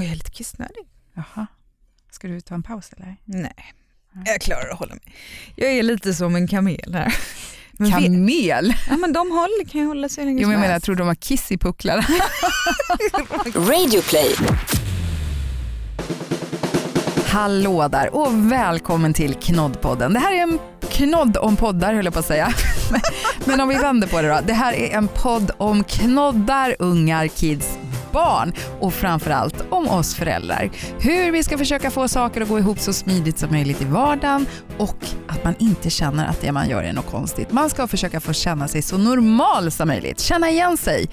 Oj, jag är lite kissnödig. Jaha. Ska du ta en paus eller? Nej, jag klarar att hålla mig. Jag är lite som en kamel här. Men vi, Kamel? ja, men de håller, kan ju hålla sig länge Jo, men jag menar, jag tror de har kiss i pucklarna. Radioplay. Hallå där och välkommen till Knoddpodden. Det här är en knodd om poddar höll jag på att säga. Men om vi vänder på det då. Det här är en podd om knoddar, ungar, kids, barn och framförallt om oss föräldrar. Hur vi ska försöka få saker att gå ihop så smidigt som möjligt i vardagen och att man inte känner att det man gör är något konstigt. Man ska försöka få känna sig så normal som möjligt, känna igen sig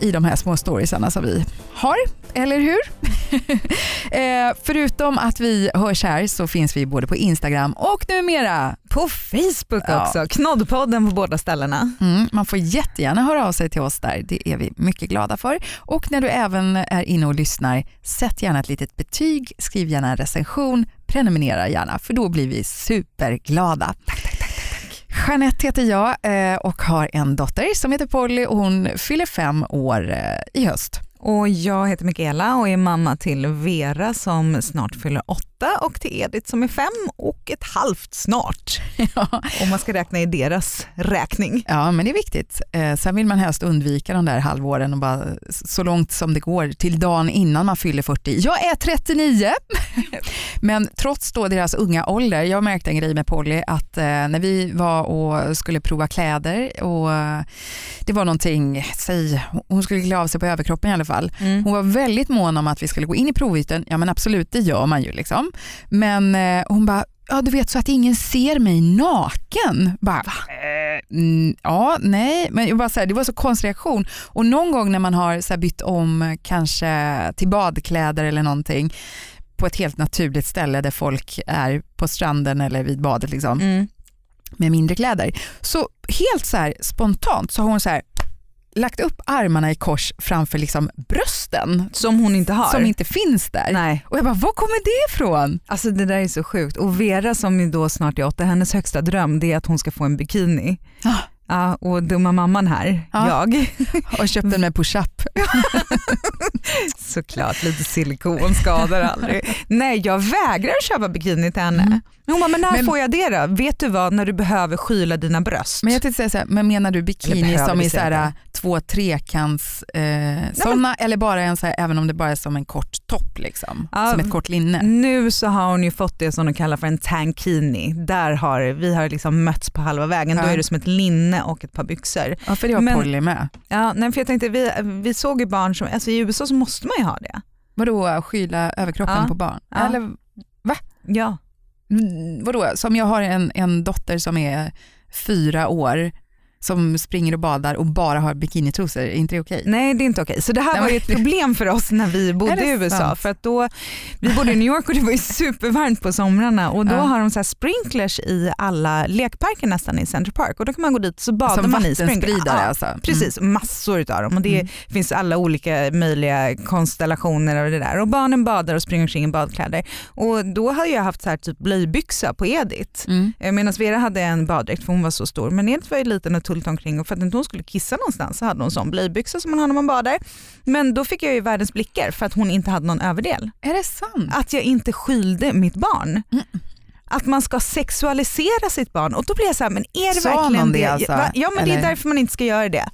i de här små storiesarna som vi har, eller hur? eh, förutom att vi hörs här så finns vi både på Instagram och numera På Facebook Ja. också, Knoddpodden på båda ställena. Mm, man får jättegärna höra av sig till oss där, det är vi mycket glada för. Och när du även är inne och lyssnar, sätt gärna ett litet betyg, skriv gärna en recension, prenumerera gärna för då blir vi superglada. Tack, tack. Jeanette heter jag eh, och har en dotter som heter Polly och hon fyller fem år eh, i höst. Och jag heter Mikaela och är mamma till Vera som snart fyller åtta och till Edith som är fem och ett halvt snart. Ja. Om man ska räkna i deras räkning. Ja, men det är viktigt. Eh, sen vill man helst undvika de där halvåren och bara så långt som det går till dagen innan man fyller 40. Jag är 39, men trots då deras unga ålder, jag märkte en grej med Polly att eh, när vi var och skulle prova kläder och eh, det var någonting, säg, hon skulle klä av sig på överkroppen i alla fall. Mm. Hon var väldigt mån om att vi skulle gå in i provytan. Ja men absolut, det gör man ju liksom. Men eh, hon bara, ja du vet så att ingen ser mig naken. Bara, mm, ja, nej, men jag bara så här, det var så konstig reaktion. Och någon gång när man har så bytt om kanske till badkläder eller någonting på ett helt naturligt ställe där folk är på stranden eller vid badet liksom, Mm. med mindre kläder. Så helt så här spontant så har hon så här lagt upp armarna i kors framför liksom brösten Som hon inte har. som inte finns där. Nej, Och jag bara, var kommer det ifrån? alltså det där är så sjukt. Och Vera som ju då snart är åtta, hennes högsta dröm det är att hon ska få en bikini. Ah. Ja, och dumma mamman här, Ja. jag, Och köpt den med push-up. såklart lite silikon skadar aldrig. Nej jag vägrar köpa bikini till henne. Mm. Hon bara, men när Men- får jag det då? Vet du vad, när du behöver skyla dina bröst. Men jag tänkte säga så här, men menar du bikini som är så här, två trekants eh, sådana eller bara en så här, även om det bara är som en kort topp liksom, Ja, som ett kort linne? Nu så har hon ju fått det som de kallar för en tankini. Där har vi har liksom mötts på halva vägen. Ja. Då är det som ett linne och ett par byxor. Ja, för det har Men- Polly med. Ja, nej, för jag tänkte, vi, vi såg ju barn som, alltså i USA så måste man ju ha det. Vadå skyla överkroppen Ja. på barn? Ja. Eller Ja. mm, vadå, som jag har en, en dotter som är fyra år som springer och badar och bara har bikinitrosor, är inte det okej? Nej det är inte okej. Så det här Nej, var ju ett problem för oss när vi bodde i USA. sant? För att då, vi bodde i New York och det var ju supervarmt på somrarna och då Ja. har de så här sprinklers i alla lekparker nästan i Central Park och då kan man gå dit så badar Som man i sprinklers. Ja, alltså? Mm. Precis, massor utav dem och det Mm. finns alla olika möjliga konstellationer av det där. Och barnen badar och springer omkring i badkläder. Och då hade jag haft så här typ blöjbyxa på Edith. Mm. Eh, Medan Vera hade en baddräkt för hon var så stor. Men Edith var ju liten och tullt omkring och för att inte hon skulle kissa någonstans så hade hon sån blöjbyxa som man har när man badar. Men då fick jag ju världens blickar för att hon inte hade någon överdel. Är det sant? Att jag inte skylde mitt barn. Mm. Att man ska sexualisera sitt barn och då blir jag så här, men är det Sa verkligen det alltså? Ja men det är Eller? därför man inte ska göra det.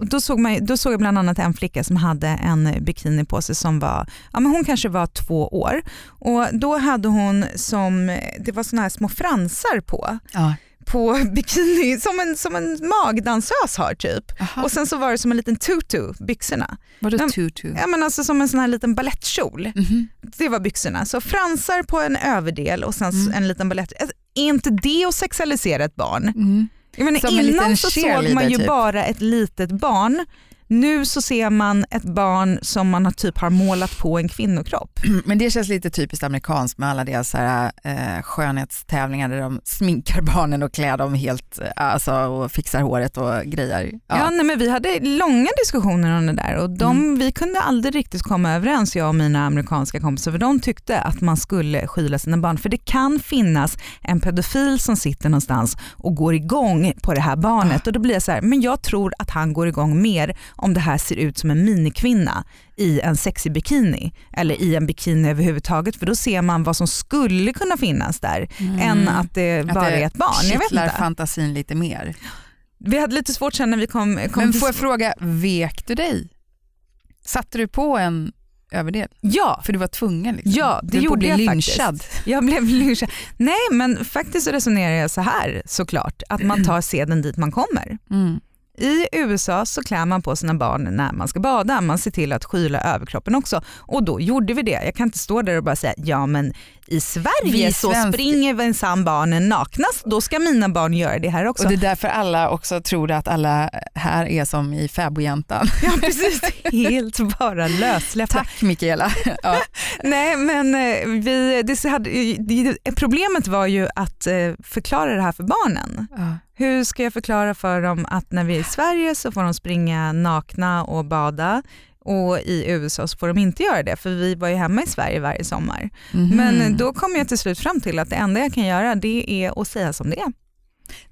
Och då, såg man, då såg jag bland annat en flicka som hade en bikini på sig som var, ja men hon kanske var två år och då hade hon som, det var såna här små fransar på Ja. På bikini som en, som en magdansös har typ. Aha. Och sen så var det som en liten tutu, byxorna. Vadå tutu? Ja men alltså som en sån här liten ballettkjol. Mhm. Det var byxorna. Så fransar på en överdel och sen Mm. en liten balett. Alltså, Är inte det att sexualisera ett barn? Mm. Jag menar, innan så såg man ju typ. bara ett litet barn. Nu så ser man ett barn som man har typ har målat på en kvinnokropp. Men det känns lite typiskt amerikanskt med alla deras här, eh, skönhetstävlingar där de sminkar barnen och klär dem helt eh, alltså, och fixar håret och grejer. Ja. Ja. nej, men vi hade långa diskussioner om det där och de, Mm. vi kunde aldrig riktigt komma överens jag och mina amerikanska kompisar för de tyckte att man skulle skyla sina barn för det kan finnas en pedofil som sitter någonstans och går igång på det här barnet och då blir jag så här, men jag tror att han går igång mer om det här ser ut som en minikvinna i en sexig bikini eller i en bikini överhuvudtaget för då ser man vad som skulle kunna finnas där än att det bara det är ett barn. Jag vet inte. fantasin lite mer. Vi hade lite svårt sen när vi kom, kom Men får jag fråga, vek du dig? Satte du på en överdel? Ja, För du var tvungen? Liksom. Ja, det du gjorde jag lynchad. jag blev lynchad. Nej men faktiskt så resonerar jag så här såklart, att man tar seden dit man kommer. Mm. I USA så klär man på sina barn när man ska bada. Man ser till att skyla överkroppen också. Och då gjorde vi det. Jag kan inte stå där och bara säga ja men i Sverige Vi så svensk- springer minsann barnen nakna. Då ska mina barn göra det här också. Och det är därför alla också tror att alla här är som i fäbodjäntan. Ja precis, helt bara lössläppta. Tack Mikaela. Ja. Nej men eh, vi, det, hade, problemet var ju att eh, förklara det här för barnen. Hur ska jag förklara för dem att när vi är i Sverige så får de springa nakna och bada och i USA så får de inte göra det för vi var ju hemma i Sverige varje sommar. Mhm. Men då kom jag till slut fram till att det enda jag kan göra det är att säga som det är.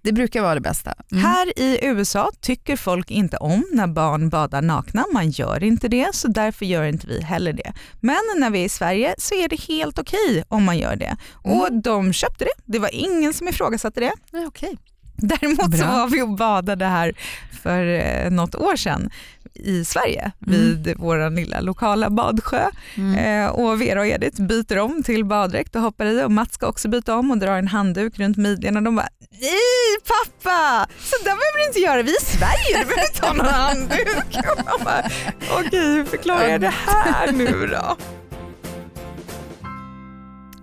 Det brukar vara det bästa. Mm. Här i USA tycker folk inte om när barn badar nakna, man gör inte det så därför gör inte vi heller det. Men när vi är i Sverige så är det helt okej om man gör det. Och Mm. de köpte det, det var ingen som ifrågasatte det. Ja, Okej. Däremot så Bra. var vi och badade här för eh, något år sedan i Sverige Mm. vid vår lilla lokala badsjö. Mm. Eh, och Vera och Edith byter om till baddräkt och hoppar i och Mats ska också byta om och drar en handduk runt midjan och de bara Nej pappa, så där behöver du inte göra, vi är i Sverige, du behöver inte ha någon handduk. Okej, hur förklarar jag det här nu då?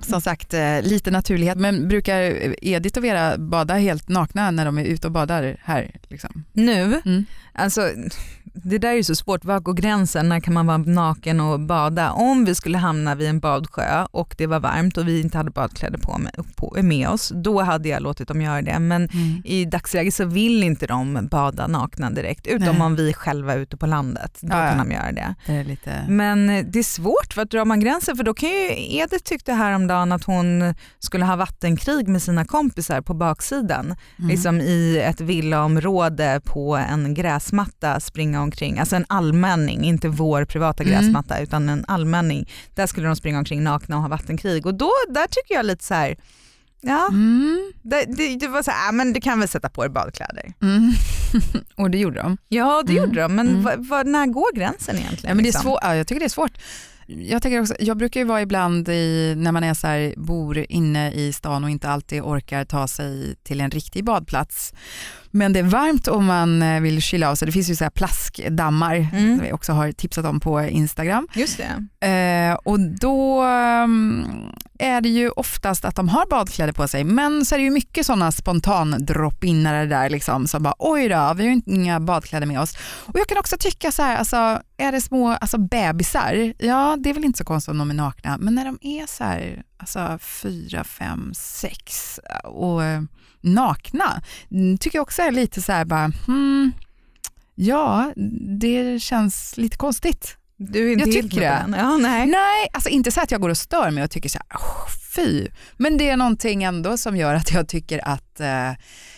Som sagt, eh, lite naturlighet. Men brukar Edith och Vera bada helt nakna när de är ute och badar här? Liksom? Nu, Mm. alltså det där är ju så svårt, var går gränsen, när kan man vara naken och bada? Om vi skulle hamna vid en badsjö och det var varmt och vi inte hade badkläder på med, på, med oss, då hade jag låtit dem göra det. Men Mm. i dagsläget så vill inte de bada nakna direkt, utom Nej. om vi själva är ute på landet. Då Ja, kan de göra det. Det lite... Men eh, det är svårt, för att drar man gränsen? För då kan ju Edith tyckte häromdagen att hon skulle ha vattenkrig med sina kompisar på baksidan. Mm. Liksom i ett villaområde på en gräsmatta springa omkring. Alltså en allmänning, inte vår privata Mm. gräsmatta utan en allmänning. Där skulle de springa omkring nakna och ha vattenkrig. Och då, där tycker jag lite så här, ja, Mm. det, det, det var så här, ah, men du kan väl sätta på dig badkläder. Mm. och det gjorde de. Ja det Mm. gjorde de, men Mm. vad- vad- när går gränsen egentligen? Ja, men det är liksom? svår, ja, jag tycker det är svårt. Jag, tänker också, jag brukar ju vara ibland i, när man är så här, bor inne i stan och inte alltid orkar ta sig till en riktig badplats. Men det är varmt om man eh, vill kyla av sig. Det finns ju så här plaskdammar Mm. som vi också har tipsat om på Instagram. Just det. Eh, och då um, är det ju oftast att de har badkläder på sig men så är det ju mycket sådana spontandroppinare där liksom som bara oj då, vi har ju inga badkläder med oss. Och jag kan också tycka så här, alltså, är det små alltså bebisar, ja det är väl inte så konstigt om de är nakna men när de är så här, alltså fyra, fem, sex och eh, nakna mm, tycker jag också är lite så här bara hmm, Ja, det känns lite konstigt. Du är inte Jag tycker det. den. Ja, nej. Nej, alltså inte så att jag går och stör mig och tycker så här, "Åh, fy. Men det är någonting ändå som gör att jag tycker att eh,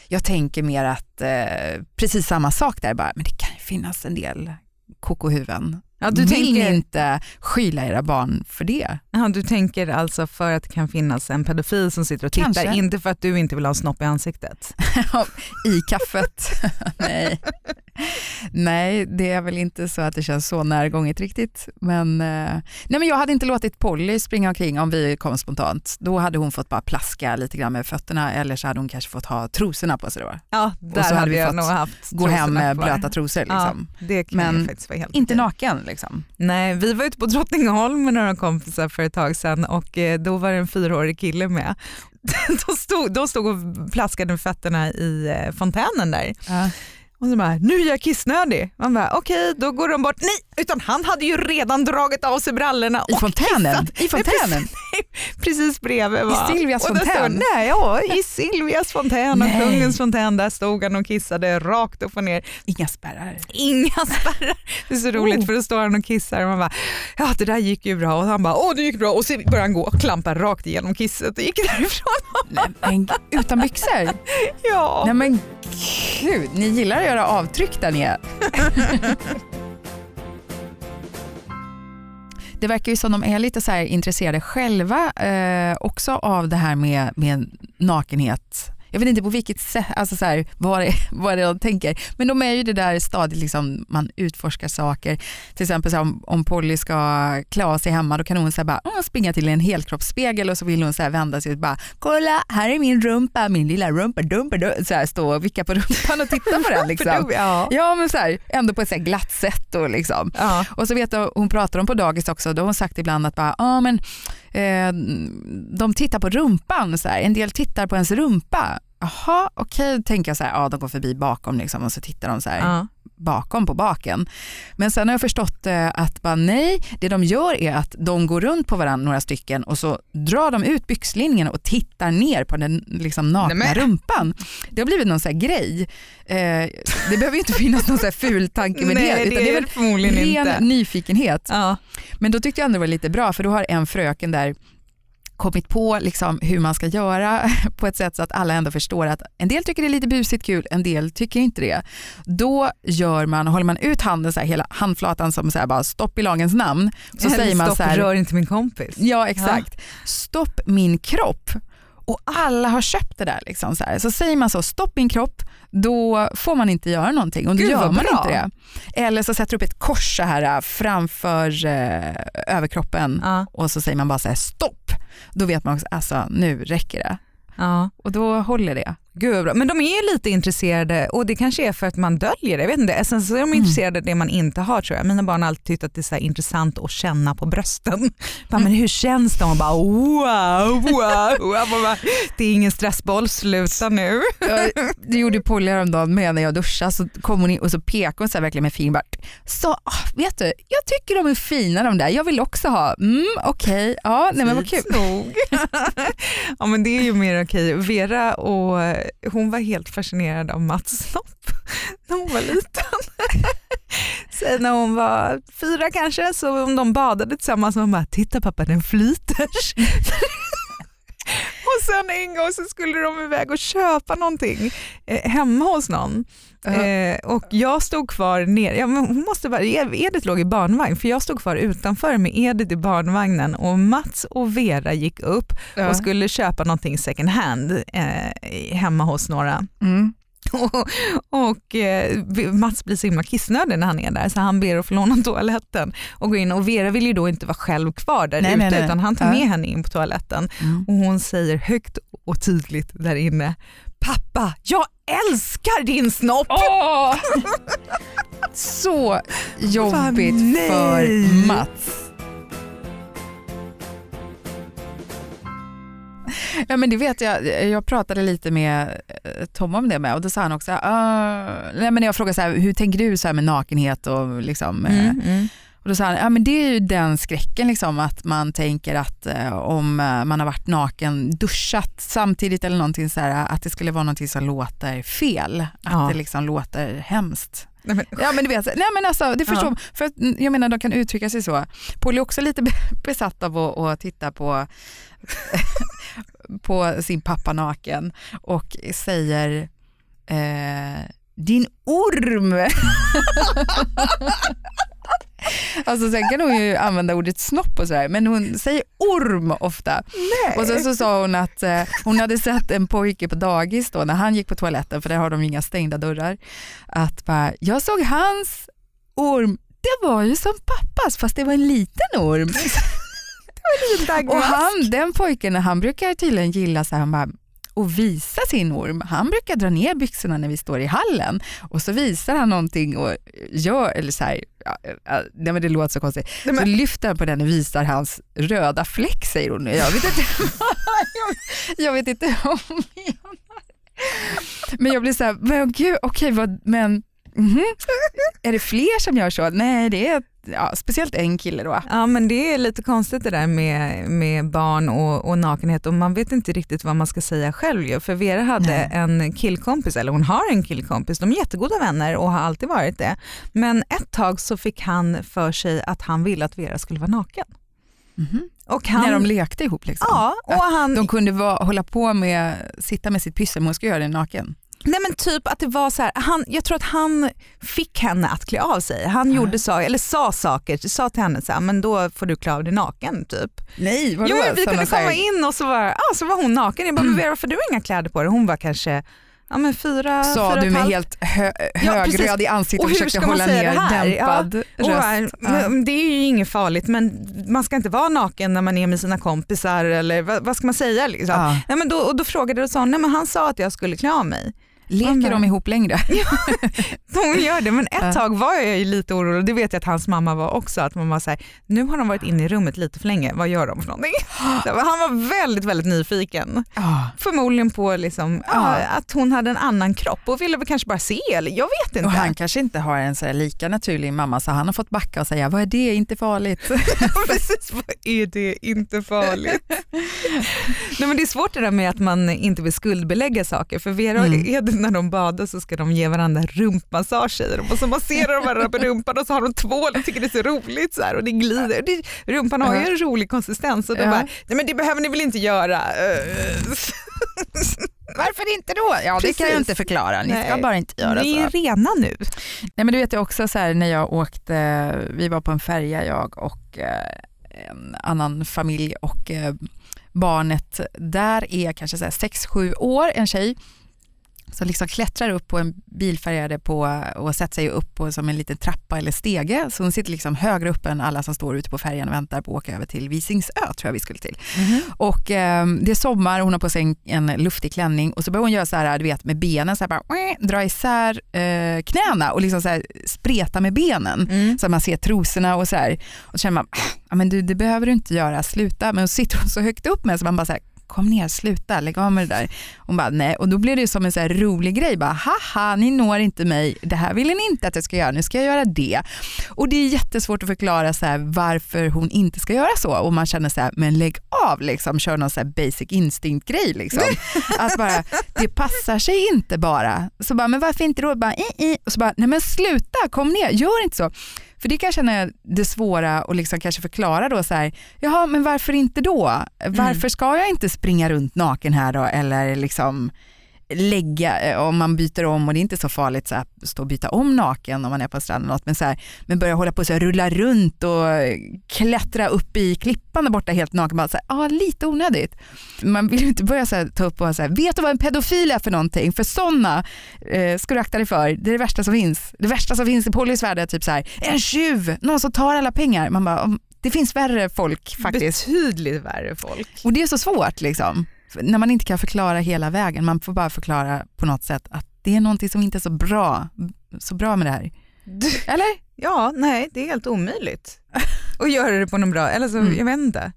jag tänker mer att eh, precis samma sak där bara, men det kan ju finnas en del kokohuvuden. Ja, du, Vill tänker, ni inte skyla era barn för det? ja, du tänker alltså för att det kan finnas en pedofil som sitter och tittar, Kanske. inte för att du inte vill ha en snopp i ansiktet. I kaffet? Nej. Nej, det är väl inte så att det känns så närgånget riktigt. Men, eh, nej, men jag hade inte låtit Polly springa omkring om vi kom spontant. Då hade hon fått bara plaska lite grann med fötterna eller så hade hon kanske fått ha trosorna på sig då. Ja, där så hade, vi fått nog haft Gå hem med blöta trosor. Liksom. Ja, det kan Men faktiskt vara helt Inte okej. naken liksom. Nej, vi var ute på Drottningholm med några kompisar för ett tag sedan och eh, då var det en fyraårig kille med. De stod, de stod och plaskade med fötterna i eh, fontänen där. Och så bara, nu är jag kissnödig. Man bara, okej, då går de bort. Nej, utan han hade ju redan dragit av sig brallorna I och fontänen? kissat. I fontänen? precis bredvid. Va? Silvias och där fontän? Stod, nej, ja, i Silvias fontän och Nej. kungens fontän. Där stod han och kissade rakt upp och ner. Inga spärrar. Inga spärrar. Det är så roligt Oh. för då står han och kissar och man bara, ja det där gick ju bra och han bara, åh det gick bra och så börjar han gå och klampa rakt igenom kisset och gick därifrån. Nej, men, utan byxor? Ja. Nej men gud, ni gillar att göra avtryck där nere. det verkar ju som de är lite så intresserade själva eh, också av det här med, med nakenhet jag vet inte på vilket sätt, alltså så här, vad, det, vad det de tänker, men de är ju det där stadiet liksom, man utforskar saker. Till exempel här, om, om Polly ska av sig hemma, då kan hon så här, bara, springa till en helkroppsspegel och så vill hon så här, vända sig och bara, kolla här är min rumpa, min lilla rumpa, dumpa, dumpa, så här, stå och vicka på rumpan och titta på den. Liksom. ja. ja men så här, ändå på ett så här glatt sätt. Och, liksom. Ja. och så vet jag, hon pratar om på dagis också, då har hon sagt ibland att bara, ah, men, eh, de tittar på rumpan, så här. en del tittar på ens rumpa Jaha, okej, okay. tänker jag så här, ja de går förbi bakom liksom, och så tittar de så här, ja bakom på baken. Men sen har jag förstått eh, att bara, nej, det de gör är att de går runt på varandra några stycken och så drar de ut byxlinjen och tittar ner på den liksom, nakna nej, rumpan. Det har blivit någon så grej. Eh, det behöver ju inte finnas någon så här ful tanke med nej, det, utan det är, förmodligen ren inte. nyfikenhet. Ja. Men då tyckte jag ändå det var lite bra för då har en fröken där kommit på liksom hur man ska göra på ett sätt så att alla ändå förstår att en del tycker det är lite busigt kul, en del tycker inte det. Då gör man, håller man ut handen så här, hela handflatan som så här, bara stopp i lagens namn. Så Eller säger man stopp, så här, rör inte min kompis. Ja exakt. Ja. Stopp min kropp. Och alla har köpt det där. Liksom, så, här. så säger man så, stopp min kropp, då får man inte göra någonting och då Gud, gör man bra. inte det. Eller så sätter du upp ett kors så här äh, framför eh, överkroppen Ja. och så säger man bara så här, stopp. Då vet man också, alltså nu räcker det. Ja. Och då håller det. Gud bra. Men de är lite intresserade och det kanske är för att man döljer det. Jag vet inte. Sen så är de intresserade av det man inte har tror jag. Mina barn har alltid tyckt att det är intressant att känna på brösten. Bara, men hur känns de? Och bara, wow, wow. wow. Bara, det är ingen stressboll, sluta nu. Det gjorde Polly häromdagen med när jag duschade så kom hon in och så pekade hon så verkligen med fingret. Så ah, vet du, jag tycker de är fina de där, jag vill också ha. Mm, okej, okay. ja, nej men vad kul. ja men det är ju mer okej. Vera och hon var helt fascinerad av Mats snopp när hon var liten. Sen när hon var fyra kanske, så om de badade tillsammans, och hon bara “titta pappa den flyter”. och sen en gång så skulle de iväg och köpa någonting eh, hemma hos någon. Eh, och jag stod kvar ner, ja, men hon måste vara, Edith låg i barnvagn för jag stod kvar utanför med Edith i barnvagnen och Mats och Vera gick upp uh-huh. och skulle köpa någonting second hand eh, hemma hos några. Mm. Och, och eh, Mats blir så himla kissnödig när han är där så han ber att få låna toaletten och gå in och Vera vill ju då inte vara själv kvar där nej, ute nej, nej. utan han tar med ja. henne in på toaletten mm. och hon säger högt och tydligt där inne Pappa, jag älskar din snopp! Oh! så jobbigt för Mats. Ja men det vet jag, jag pratade lite med eh, Tom om det med och då sa han också, uh, nej, men jag frågade så här, hur tänker du så med nakenhet och liksom, eh, mm, mm. Och då sa han, ja men det är ju den skräcken liksom att man tänker att eh, om eh, man har varit naken, duschat samtidigt eller någonting så här, att det skulle vara någonting som låter fel, att Ja. det liksom låter hemskt. Nej, men, Ja men du vet, nej men alltså det förstår Ja. för mm, jag menar de kan uttrycka sig så. Paul är också lite be- besatt av att, att titta på, på sin pappa naken och säger eh, din orm. Alltså sen kan hon ju använda ordet snopp och sådär men hon säger orm ofta. nej. Och sen så sa hon att eh, hon hade sett en pojke på dagis då när han gick på toaletten för där har de inga stängda dörrar. Att bara, jag såg hans orm, det var ju som pappas fast det var en liten orm. Och han, den pojken han brukar tydligen gilla så här, han bara, och visa sin orm. Han brukar dra ner byxorna när vi står i hallen och så visar han någonting och gör, eller så här, nej men det låter så konstigt. Nej, Så men- lyfter han på den och visar hans röda fläck säger hon. Jag vet inte, jag, jag vet inte vad hon menar. Men jag blir så här, men gud, okej, vad, men mhm. är det fler som gör så? Nej, det är ja, speciellt en kille då. Ja men det är lite konstigt det där med, med barn och, och nakenhet och man vet inte riktigt vad man ska säga själv. För Vera hade Nej. en killkompis, eller hon har en killkompis, de är jättegoda vänner och har alltid varit det. Men ett tag så fick han för sig att han ville att Vera skulle vara naken. Mhm. Och han, När de lekte ihop liksom. ja, och han, De kunde vara, hålla på med, sitta med sitt pyssel men hon skulle göra det naken. Nej men typ att det var så här, han, jag tror att han fick henne att klä av sig. Han Ja. gjorde så, eller sa saker, sa till henne så här, men då får du klä av dig naken typ. Nej, vadå? Jo, vi kunde komma in och så var, ah, så var hon naken. Jag bara, men Vera varför har du inga kläder på dig? Hon var kanske ja, men fyra, Sa fyra du med helt hö Ja, högröd i ansiktet och, Och försökte hålla ner dämpad bara, röst. Ja. Det är ju inget farligt men man ska inte vara naken när man är med sina kompisar eller vad, vad ska man säga? Liksom? Ja. Nej, men då, och då frågade jag och sa nej, men han sa att jag skulle klä av mig. Leker de ihop längre? Hon gör det men ett Ja. tag var jag lite orolig det vet jag att hans mamma var också. Att man var så här, nu har de varit inne i rummet lite för länge, vad gör de för någonting? Han var väldigt väldigt nyfiken. Ja. Förmodligen på liksom, ja. Ja. att hon hade en annan kropp och ville väl kanske bara se eller jag vet inte. Och han kanske inte har en så lika naturlig mamma så han har fått backa och säga vad är det, inte farligt. Precis, vad är det inte farligt? Nej, men det är svårt det där med att man inte vill skuldbelägga saker. För Vera Mm. är när de badar så ska de ge varandra rumpmassage säger de. och så masserar de varandra på rumpan och så har de tvål och tycker det är så roligt så här, och det glider. Det, rumpan har ju en rolig konsistens och de Ja. bara, nej men det behöver ni väl inte göra. Varför inte då? Ja det kan jag inte förklara, ni ska Nej. bara inte göra Ni så. är rena nu. Nej, men du vet jag också så här, när jag åkte, vi var på en färja jag och eh, en annan familj och eh, barnet där är kanske 6-7 år, en tjej som liksom klättrar upp på en bilfärjade på och sätter sig upp på som en liten trappa eller stege. Så hon sitter liksom högre upp än alla som står ute på färjan och väntar på att åka över till Visingsö tror jag vi skulle till. Och eh, det är sommar, hon har på sig en, en luftig klänning och så börjar hon göra så här, du vet med benen, så här bara, dra isär eh, knäna och liksom så här, spreta med benen. Mm. Så att man ser trosorna och så här. Och så känner man, ah, men du, det behöver du inte göra, sluta. Men så sitter hon så högt upp med så man bara så här, kom ner, sluta, lägg av med det där. Hon bara, nej. Och då blir det som en så rolig grej, bara, haha, ni når inte mig, det här ville ni inte att jag ska göra, nu ska jag göra det. Och det är jättesvårt att förklara så här, varför hon inte ska göra så. Och man känner så här, men lägg av, liksom, kör någon så basic instinct-grej. Liksom. Att bara, det passar sig inte bara. Så bara, men varför inte då? Bara, i, i. Och så bara, nej men sluta, kom ner, gör inte så. För det kanske är det svåra att liksom kanske förklara då så här, jaha men varför inte då? Varför ska jag inte springa runt naken här då eller liksom lägga, eh, om man byter om och det är inte så farligt så här, stå och byta om naken om man är på stranden något, men, så här, men börja hålla på så här, rulla runt och eh, klättra upp i klippan där borta helt naken, bara så här, ah, lite onödigt. Man vill inte börja så här, ta upp och så här, vet du vad en pedofil är för någonting? För sådana eh, ska du akta dig för, det är det värsta som finns. Det värsta som finns i Pollys värld är typ så här, en tjuv, någon som tar alla pengar. Man bara, "Om- det finns värre folk faktiskt. Betydligt värre folk. Och det är så svårt liksom. När man inte kan förklara hela vägen, man får bara förklara på något sätt att det är någonting som inte är så bra, så bra med det här. Eller? Ja, nej det är helt omöjligt att göra det på någon bra, eller så, Mm. jag vet inte.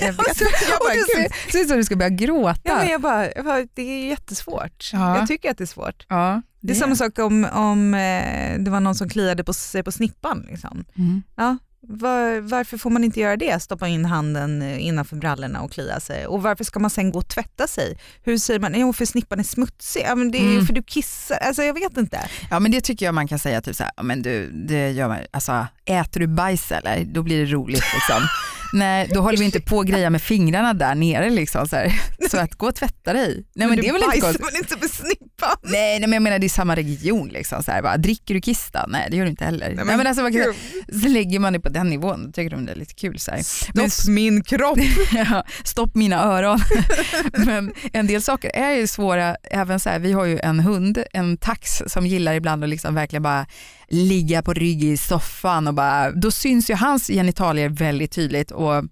Jag, vet, jag bara, du ser, ut som du ska börja gråta. Ja, men jag bara, jag bara, det är jättesvårt. Ja. Jag tycker att det är svårt. Ja, Det är samma sak om, om eh, det var någon som kliade på sig på snippan. Liksom. Mm. Ja, var, varför får man inte göra det? Stoppa in handen eh, innanför brallorna och klia sig. Och varför ska man sen gå och tvätta sig? Hur säger man? Jo, för snippan är smutsig. Ja, men det är ju Mm. för du kissar. Alltså, jag vet inte. Ja men det tycker jag man kan säga typ så här, "Ja, men du, det gör man, alltså äter du bajs eller? Då blir det roligt liksom. Nej, då håller vi inte på och greja med fingrarna där nere liksom så, här. så att gå och tvätta dig. Nej men, du det är väl inte gott. man inte med snippan? Nej, nej men jag menar det är samma region liksom så här, bara, dricker du kiss då? Nej det gör du inte heller. Nej, men, alltså, man kan, gud, så lägger man det på den nivån, då tycker de det är lite kul så här. Men Stopp min kropp. Ja, stopp mina öron. Men en del saker är ju svåra, även så här, vi har ju en hund, en tax som gillar ibland att liksom verkligen bara ligga på rygg i soffan och bara, då syns ju hans genitalier väldigt tydligt och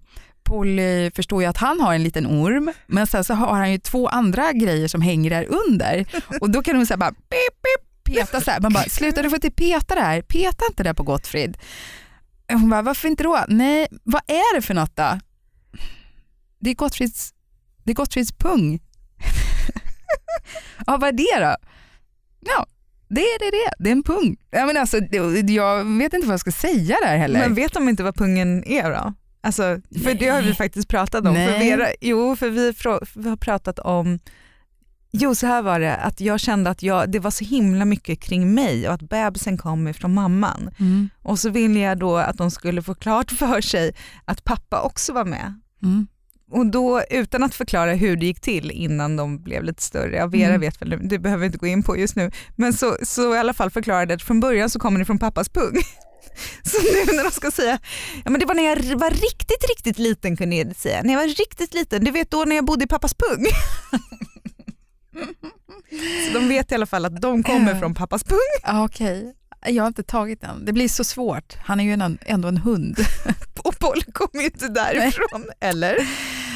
Polly förstår ju att han har en liten orm, men sen så har han ju två andra grejer som hänger där under och då kan hon säga bara pip, pip, peta så här. Man bara, sluta du får inte peta det här, peta inte det på Gottfrid. Hon bara, varför inte då? Nej, vad är det för något då? Det är Gottfrids, det är Gottfrids pung. ja, vad är det då? Ja, det är det, det. det är en pung. Ja, men alltså, jag vet inte vad jag ska säga där heller. Men vet de inte vad pungen är då? Alltså, för det har vi Nej. faktiskt pratat om. För Nej. Vera, jo, för vi, vi har pratat om Jo, så här var det, att jag kände att jag, det var så himla mycket kring mig och att bebisen kom ifrån mamman. Mm, Och så ville jag då att de skulle få klart för sig att pappa också var med. mm. Och då utan att förklara hur det gick till innan de blev lite större, Vera Mm. vet väl, det behöver vi inte gå in på just nu, men så, så i alla fall förklarade att från början så kommer det från pappas pung. Så nu när de ska säga, ja men det var när jag var riktigt, riktigt liten kunde jag säga, när jag var riktigt liten, du vet då när jag bodde i pappas pung. Så de vet i alla fall att de kommer från pappas pung. Ja, Okej, jag har inte tagit den. Det blir så svårt. Han är ju en, ändå en hund. Och Polly kommer ju inte därifrån, eller?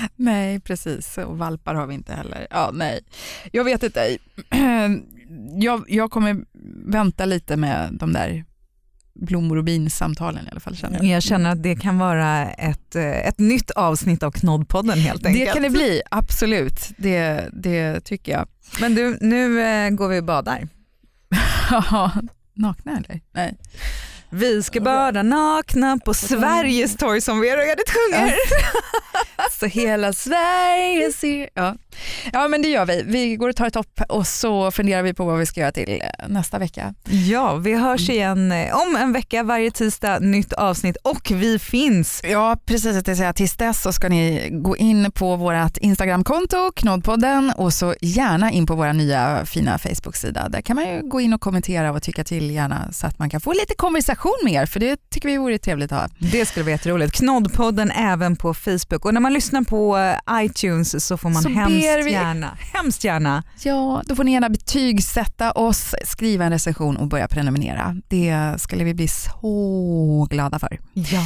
nej, precis. Och valpar har vi inte heller. Ja, nej. Jag vet inte. Jag, jag kommer vänta lite med de där blommor och bin-samtalen i alla fall. Känner jag. Jag känner att det kan vara ett, eh, ett nytt avsnitt av Knoddpodden helt enkelt. Det kan det bli, absolut. Det, det tycker jag. Men du, nu eh, går vi och badar. Nakna eller? Nej. Vi ska bada nakna på Sveriges torg som Vera Edith sjunger. Så hela Sverige ser... Ja. ja, men det gör vi. Vi går och tar ett topp och så funderar vi på vad vi ska göra till eh, nästa vecka. Ja, vi hörs igen eh, om en vecka varje tisdag, nytt avsnitt och vi finns. Ja, precis. Att säga. Tills dess så ska ni gå in på vårt Instagramkonto, Knoddpodden och så gärna in på vår nya fina Facebook-sida. Där kan man ju gå in och kommentera och tycka till gärna så att man kan få lite konversation med er, för det tycker vi vore trevligt att ha. Det skulle vara jätteroligt. Knoddpodden även på Facebook och när man lyssnar på eh, iTunes så får man Så hemskt vi- gärna, hemskt gärna Ja, då får ni gärna betygsätta oss, skriva en recension och börja prenumerera. Det skulle vi bli så glada för. ja.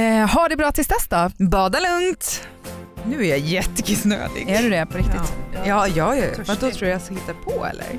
Eh, ha det bra tills dess då. bada lugnt. Nu är jag jättekissnödig. Är du det på riktigt? Ja, ja, ja, ja. Vadå tror du jag ska hitta på eller?